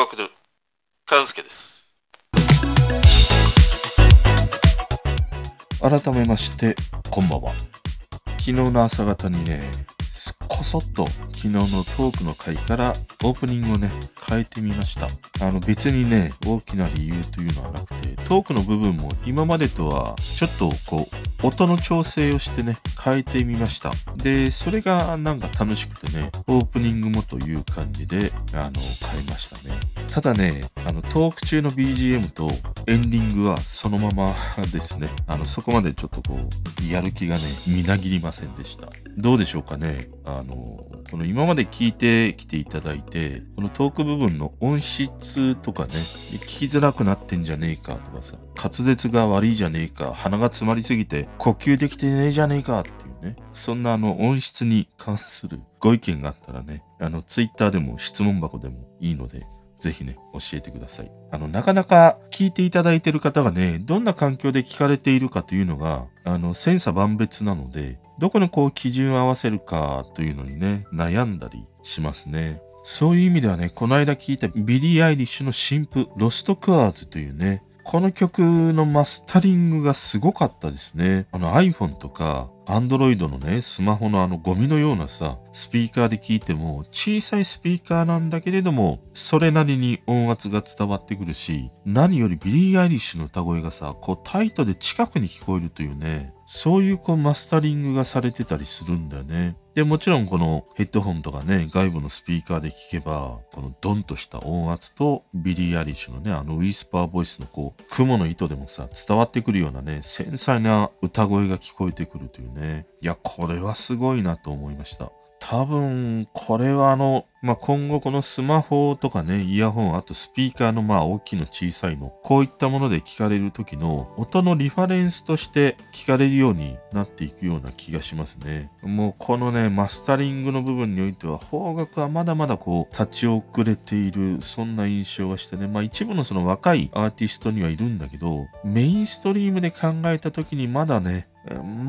学で和介です。改めましてこんばんは。昨日の朝方にねこそっと昨日のトークの回からオープニングをね変えてみました。あの別にね大きな理由というのはなくてトークの部分も今までとはちょっとこう音の調整をしてね変えてみました。でそれがなんか楽しくてねオープニングもという感じであの変えましたね。ただねあのトーク中の BGM とエンディングはそのまま ですね。あのそこまでちょっとこうやる気がねみなぎりませんでした。どうでしょうかね？あのこの今まで聞いてきていただいてこのトーク部分の音質とかね聞きづらくなってんじゃねえかとかさ。滑舌が悪いじゃねえか鼻が詰まりすぎて呼吸できてねえじゃねえかっていうねそんなあの音質に関するご意見があったらねあのツイッターでも質問箱でもいいのでぜひね、教えてください。あの、なかなか聞いていただいてる方がね、どんな環境で聞かれているかというのが、あの、千差万別なので、どこにこう基準を合わせるかというのにね、悩んだりしますね。そういう意味ではね、この間聞いたビリー・アイリッシュの新譜、 Lost Cause というね、この曲のマスタリングがすごかったですね。あの iPhone とか Android のね、スマホのあのゴミのようなさ、スピーカーで聞いても小さいスピーカーなんだけれども、それなりに音圧が伝わってくるし、何よりビリー・アイリッシュの歌声がさ、こうタイトで近くに聞こえるというね、そういうこうマスタリングがされてたりするんだよね。で、もちろんこのヘッドホンとかね、外部のスピーカーで聞けば、このドンとした音圧とビリー・アイリッシュのね、あのウィスパーボイスのこう、蜘蛛の糸でもさ、伝わってくるようなね、繊細な歌声が聞こえてくるというね。いや、これはすごいなと思いました。多分、これはあの、まあ、今後このスマホとかね、イヤホン、あとスピーカーのまあ大きいの小さいの、こういったもので聞かれる時の音のリファレンスとして聞かれるようになっていくような気がしますね。もうこのね、マスタリングの部分においては、邦楽はまだまだこう、立ち遅れている、そんな印象がしてね、まあ一部のその若いアーティストにはいるんだけど、メインストリームで考えた時にまだね、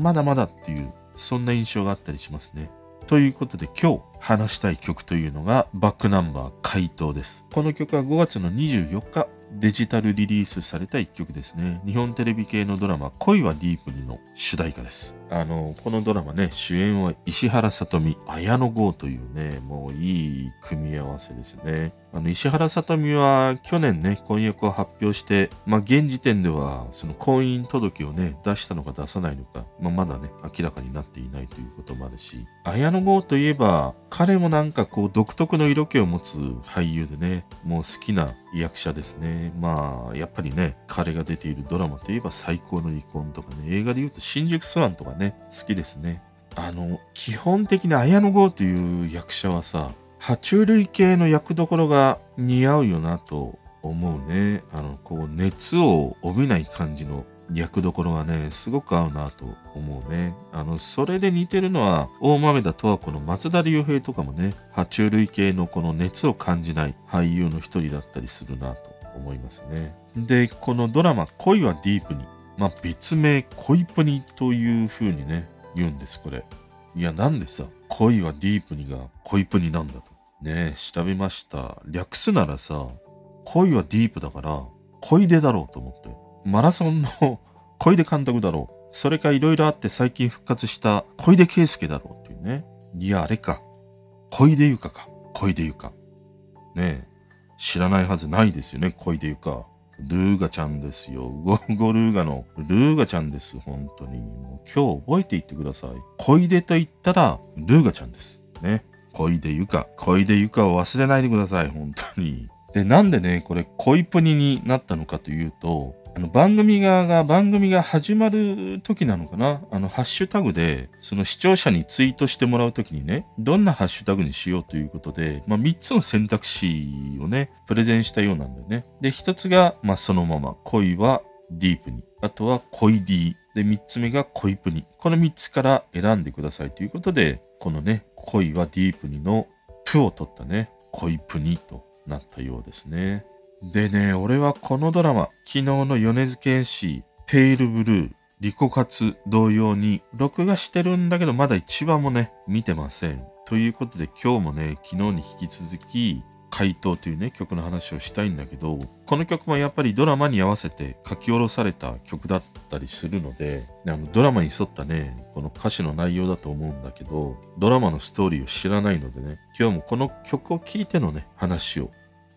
まだまだっていう、そんな印象があったりしますね。ということで今日話したい曲というのがバックナンバー回答です。この曲は5月の24日デジタルリリースされた一曲ですね。日本テレビ系のドラマ恋はディープにの主題歌です。あの、このドラマね、主演は石原さとみ、綾野剛というね、もういい組み合わせですね。あの、石原さとみは去年ね、婚約を発表して、まあ現時点ではその婚姻届をね、出したのか出さないのか、まあまだね、明らかになっていないということもあるし、綾野剛といえば、彼もなんかこう独特の色気を持つ俳優でね、もう好きな役者ですね。まあ、やっぱりね、彼が出ているドラマといえば最高の離婚とかね、映画で言うと新宿スワンとかね、好きですね。あの、基本的に綾野剛という役者はさ、爬虫類系の役どころが似合うよなと思うね。あの、こう、熱を帯びない感じの役どころがね、すごく合うなと思うね。あの、それで似てるのは、大豆田十和子の松田龍平とかもね、爬虫類系のこの熱を感じない俳優の一人だったりするなと思いますね。で、このドラマ、恋はディープに、まあ、別名、恋プニという風にね、言うんです、これ。いや、なんでさ、恋はディープにが恋プニなんだと。ね調べました。略すならさ、恋はディープだから、恋出だろうと思って。マラソンの小出監督だろう。それかいろいろあって最近復活した小出圭介だろうっていうね。いや、あれか。小出ゆかか。小出ゆか。ねえ。知らないはずないですよね、小出ゆか。ルーガちゃんですよ。ゴゴルーガのルーガちゃんです。本当に。もう今日覚えていってください。小出と言ったら、ルーガちゃんです。ね。小出ゆか。小出ゆかを忘れないでください。本当に。で、なんでね、これ恋プニになったのかというと、あの番組側が番組が始まる時なのかな？あのハッシュタグでその視聴者にツイートしてもらう時にねどんなハッシュタグにしようということで、まあ、3つの選択肢をねプレゼンしたようなんだよね。で1つが、まあ、そのまま恋はディープに。あとは恋 D で3つ目が恋プニこの3つから選んでくださいということでこのね恋はディープにのプを取ったね恋プニとなったようですね。でね、俺はこのドラマ、昨日の米津玄師、ペイルブルー、リコカツ同様に、録画してるんだけど、まだ一話もね、見てません。ということで今日もね、昨日に引き続き、怪盗というね、曲の話をしたいんだけど、この曲もやっぱりドラマに合わせて書き下ろされた曲だったりするので、あのドラマに沿ったね、この歌詞の内容だと思うんだけど、ドラマのストーリーを知らないのでね、今日もこの曲を聴いてのね、話を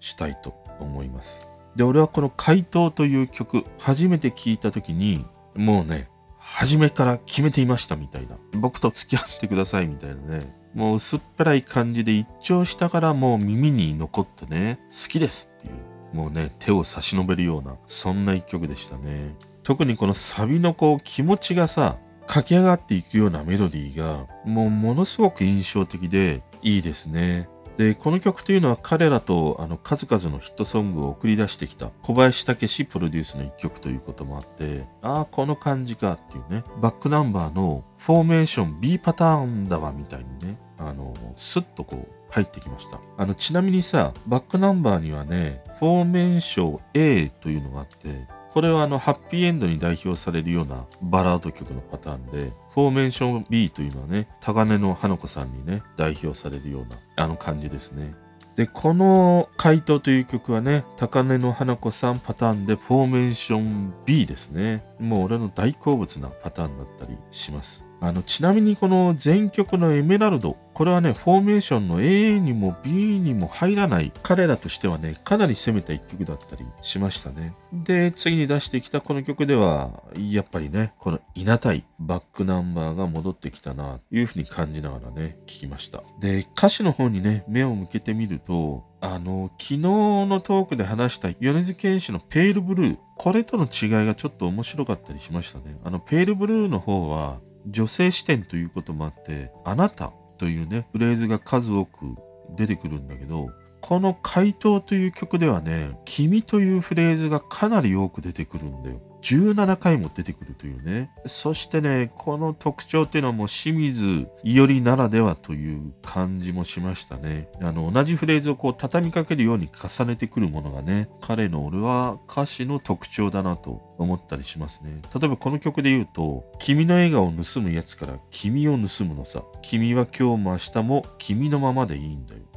したいと思います。で、俺はこの怪盗という曲、初めて聴いた時に、もうね、初めから決めていましたみたいな。僕と付き合ってくださいみたいなね。もう薄っぺらい感じで一聴したからもう耳に残ってね、好きですっていう。もうね、手を差し伸べるような、そんな一曲でしたね。特にこのサビのこう気持ちがさ、駆け上がっていくようなメロディーが、もうものすごく印象的でいいですね。で、この曲というのは彼らとあの数々のヒットソングを送り出してきた小林武史プロデュースの一曲ということもあって、ああ、この感じかっていうね、バックナンバーのフォーメーション B パターンだわみたいにね、あの、スッとこう入ってきました。あの、ちなみにさ、バックナンバーにはね、フォーメーション A というのがあって、これはあの、ハッピーエンドに代表されるようなバラード曲のパターンで、フォーメーション B というのはね、高根の花子さんにね、代表されるような、あの感じですね。で、この回答という曲はね、高根の花子さんパターンでフォーメーション B ですね。もう俺の大好物なパターンだったりします。あの、ちなみにこの全曲のエメラルド、これはね、フォーメーションの A にも B にも入らない、彼らとしてはね、かなり攻めた一曲だったりしましたね。で、次に出してきたこの曲では、やっぱりね、このいなたいバックナンバーが戻ってきたな、というふうに感じながらね、聞きました。で、歌詞の方にね、目を向けてみると、あの、昨日のトークで話した米津玄師のペールブルー、これとの違いがちょっと面白かったりしましたね。あの、ペールブルーの方は、女性視点ということもあって、あなたというね、フレーズが数多く出てくるんだけど、この回答という曲ではね、君というフレーズがかなり多く出てくるんだよ。17回も出てくるというね。そしてね、この特徴っていうのはもう清水伊織ならではという感じもしましたね。あの、同じフレーズをこう畳みかけるように重ねてくるものがね、彼の俺は歌詞の特徴だなと思ったりしますね。例えばこの曲で言うと、君の笑顔を盗むやつから君を盗むのさ。君は今日も明日も君のままでいいんだよ。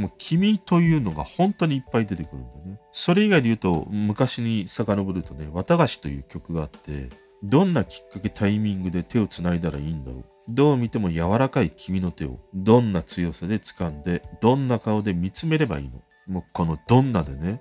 もう君というのが本当にいっぱい出てくるんだよね。それ以外で言うと、昔に遡るとね、綿菓子という曲があって、どんなきっかけタイミングで手を繋いだらいいんだろう。どう見ても柔らかい君の手を、どんな強さで掴んで、どんな顔で見つめればいいの。もうこのどんなでね、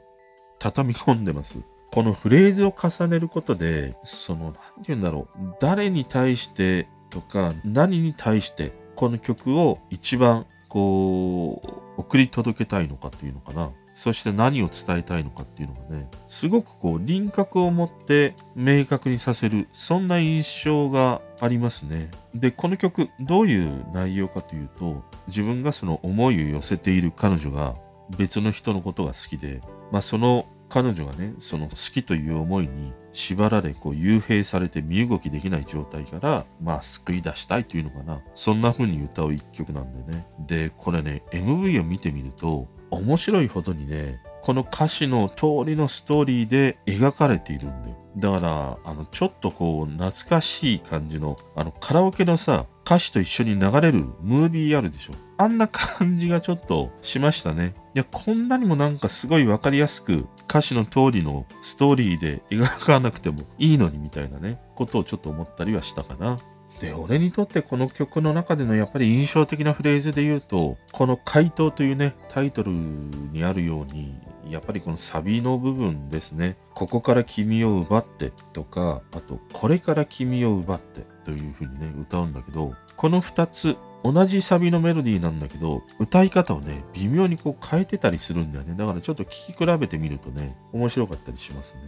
畳み込んでます。このフレーズを重ねることで、その、なんて言うんだろう。誰に対してとか、何に対して、この曲を一番こう、送り届けたいのかっていうのかな。そして何を伝えたいのかっていうのがね、すごくこう輪郭を持って明確にさせる、そんな印象がありますね。で、この曲、どういう内容かというと、自分がその思いを寄せている彼女が別の人のことが好きで、まあその彼女がね、その好きという思いに縛られ、こう、幽閉されて身動きできない状態から、まあ、救い出したいというのかな。そんな風に歌う一曲なんでね。で、これね、MV を見てみると、面白いほどにね、この歌詞の通りのストーリーで描かれているんだよ。だから、あの、ちょっとこう、懐かしい感じの、あの、カラオケのさ、歌詞と一緒に流れるムービーあるでしょ。あんな感じがちょっとしましたね。いや、こんなにもなんかすごいわかりやすく歌詞の通りのストーリーで描かなくてもいいのにみたいなね、ことをちょっと思ったりはしたかな。で、俺にとってこの曲の中でのやっぱり印象的なフレーズで言うと、この回答というね、タイトルにあるように、やっぱりこのサビの部分ですね。ここから君を奪ってとか、あと、これから君を奪ってというふうにね、歌うんだけど、この二つ、同じサビのメロディーなんだけど、歌い方をね、微妙にこう変えてたりするんだよね。だからちょっと聴き比べてみるとね、面白かったりしますね。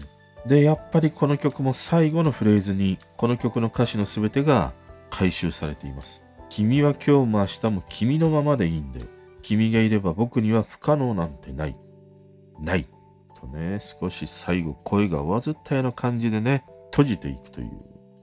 で、やっぱりこの曲も最後のフレーズに、この曲の歌詞の全てが回収されています。君は今日も明日も君のままでいいんだよ。君がいれば僕には不可能なんてない。ない。とね、少し最後声が上ずったような感じでね、閉じていくという。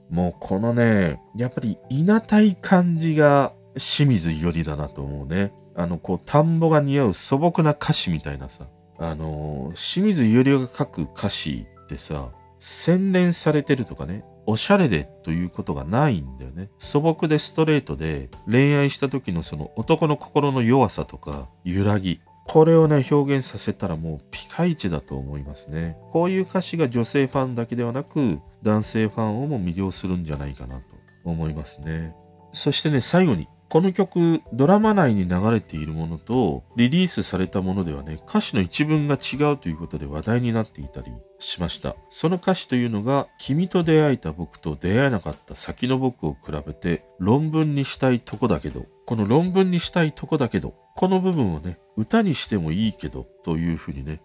もうこのね、やっぱりいなたい感じが清水伊織だなと思うね。あの、こう、田んぼが似合う素朴な歌詞みたいなさ。あの、清水伊織が書く歌詞ってさ、洗練されてるとかね、おしゃれでということがないんだよね。素朴でストレートで恋愛した時のその男の心の弱さとか揺らぎ、これをね、表現させたらもうピカイチだと思いますね。こういう歌詞が女性ファンだけではなく、男性ファンをも魅了するんじゃないかなと思いますね。そしてね、最後に、この曲、ドラマ内に流れているものと、リリースされたものではね、歌詞の一文が違うということで話題になっていたりしました。その歌詞というのが、君と出会えた僕と出会えなかった先の僕を比べて、論文にしたいとこだけど、この論文にしたいとこだけど、この部分をね、歌にしてもいいけど、というふうにね、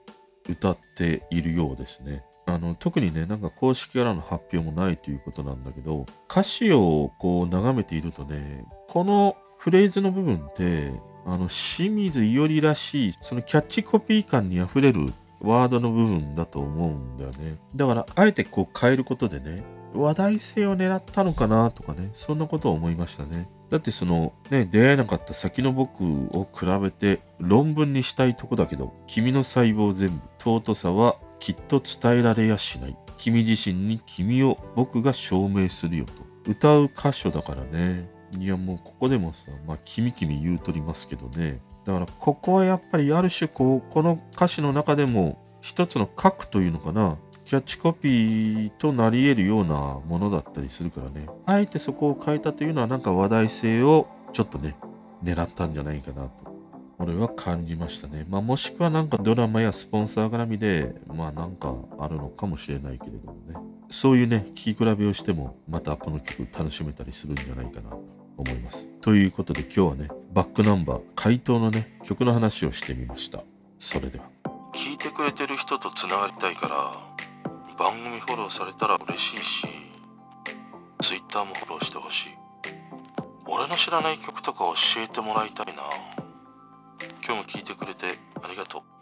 歌っているようですね。あの特にねなんか公式からの発表もないということなんだけど歌詞をこう眺めているとねこのフレーズの部分ってあの清水伊織らしいそのキャッチコピー感にあふれるワードの部分だと思うんだよね。だからあえてこう変えることでね話題性を狙ったのかなとかねそんなことを思いましたね。だってそのね出会えなかった先の僕を比べて論文にしたいとこだけど君の細胞全部尊さはきっと伝えられやしない。君自身に君を僕が証明するよと。歌う箇所だからね。いやもうここでもさ、まあ君君言うとりますけどね。だからここはやっぱりある種こう、この歌詞の中でも一つの核というのかな。キャッチコピーとなり得るようなものだったりするからね。あえてそこを変えたというのはなんか話題性をちょっとね、狙ったんじゃないかなと俺は感じましたね。まあ、もしくはなんかドラマやスポンサー絡みで、まあなんかあるのかもしれないけれどもね。そういうね、聴き比べをしても、またこの曲楽しめたりするんじゃないかなと思います。ということで今日はね、バックナンバー、回答のね、曲の話をしてみました。それでは。聞いてくれてる人とつながりたいから、番組フォローされたら嬉しいし、Twitter もフォローしてほしい。俺の知らない曲とか教えてもらいたいな。今日も聴いてくれてありがとう。